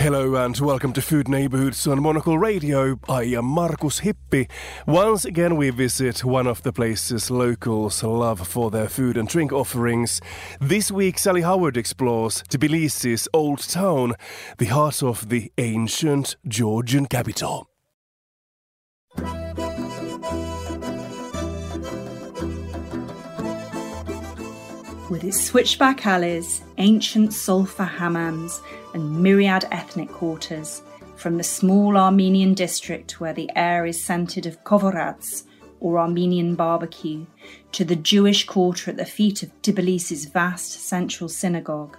Hello and welcome to Food Neighborhoods on Monocle Radio. I am Markus Hippi. Once again, we visit one of the places locals love for their food and drink offerings. This week, Sally Howard explores Tbilisi's old town, the heart of the ancient Georgian capital. With its switchback alleys, ancient sulphur hammams, and myriad ethnic quarters, from the small Armenian district where the air is scented of khorovats or Armenian barbecue, to the Jewish quarter at the feet of Tbilisi's vast central synagogue.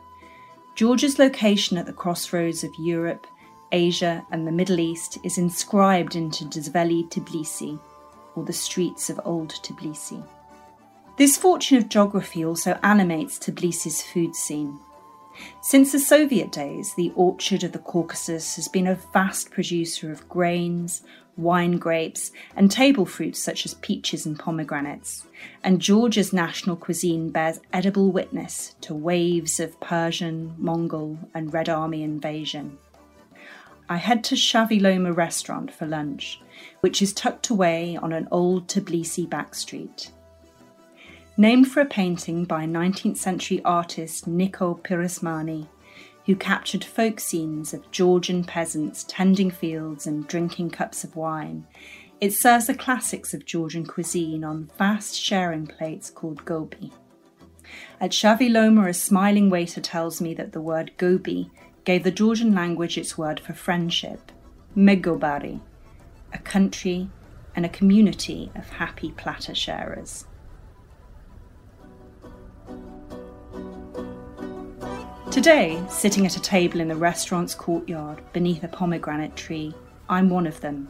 Georgia's location at the crossroads of Europe, Asia, and the Middle East is inscribed into Dzveli Tbilisi, or the streets of Old Tbilisi. This fortune of geography also animates Tbilisi's food scene. Since the Soviet days, the orchard of the Caucasus has been a vast producer of grains, wine grapes, and table fruits such as peaches and pomegranates, and Georgia's national cuisine bears edible witness to waves of Persian, Mongol, and Red Army invasion. I head to Shavi Lomi restaurant for lunch, which is tucked away on an old Tbilisi backstreet named for a painting by 19th century artist Niko Pirosmani, who captured folk scenes of Georgian peasants tending fields and drinking cups of wine. It serves the classics of Georgian cuisine on vast sharing plates called gobi. At Shavi Lomi, a smiling waiter tells me that the word gobi gave the Georgian language its word for friendship, megobari, a country and a community of happy platter sharers. Today, sitting at a table in the restaurant's courtyard beneath a pomegranate tree, I'm one of them.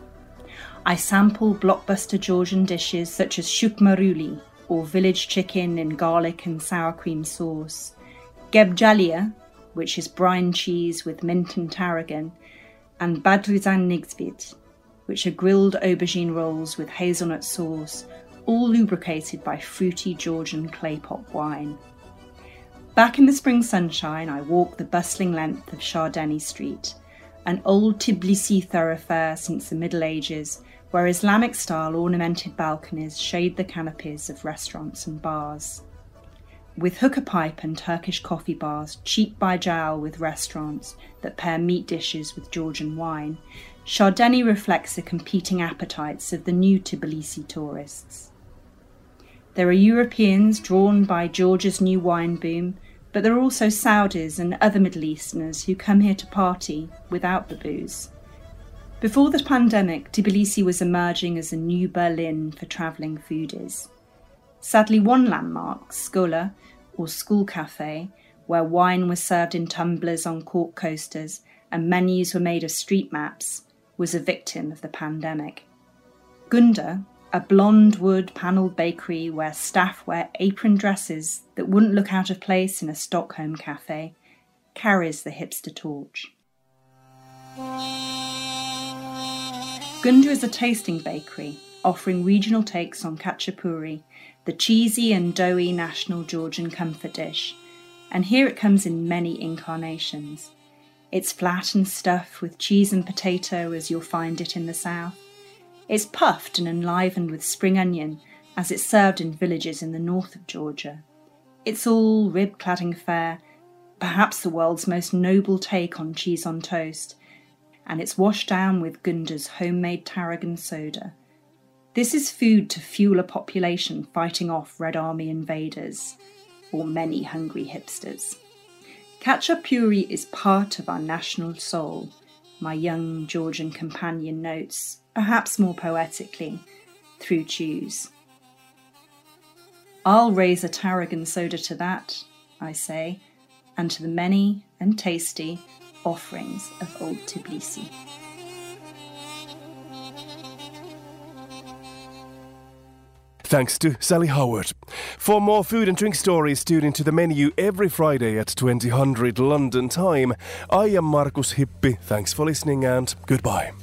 I sample blockbuster Georgian dishes such as shkmeruli, or village chicken in garlic and sour cream sauce, gebjalia, which is brine cheese with mint and tarragon, and badrizan nigzvit, which are grilled aubergine rolls with hazelnut sauce, all lubricated by fruity Georgian clay pot wine. Back in the spring sunshine, I walk the bustling length of Shardeni Street, an old Tbilisi thoroughfare since the Middle Ages, where Islamic style ornamented balconies shade the canopies of restaurants and bars. With hookah pipe and Turkish coffee bars cheek by jowl with restaurants that pair meat dishes with Georgian wine, Shardeni reflects the competing appetites of the new Tbilisi tourists. There are Europeans drawn by Georgia's new wine boom, but there are also Saudis and other Middle Easterners who come here to party without the booze. Before the pandemic, Tbilisi was emerging as a new Berlin for travelling foodies. Sadly, one landmark, Skola, or School Cafe, where wine was served in tumblers on cork coasters and menus were made of street maps, was a victim of the pandemic. Gunda, a blonde wood panelled bakery where staff wear apron dresses that wouldn't look out of place in a Stockholm cafe, carries the hipster torch. Gunda is a tasting bakery offering regional takes on khachapuri, the cheesy and doughy national Georgian comfort dish, and here it comes in many incarnations. It's flat and stuffed with cheese and potato as you'll find it in the south. It's puffed and enlivened with spring onion, as it's served in villages in the north of Georgia. It's all rib cladding fare, perhaps the world's most noble take on cheese on toast, and it's washed down with Gunda's homemade tarragon soda. This is food to fuel a population fighting off Red Army invaders, or many hungry hipsters. Khachapuri is part of our national soul, my young Georgian companion notes perhaps more poetically, through chews. I'll raise a tarragon soda to that, I say, and to the many and tasty offerings of Old Tbilisi. Thanks to Sally Howard. For more food and drink stories, tune into the menu every Friday at 2000 London time. I am Markus Hippi. Thanks for listening and goodbye.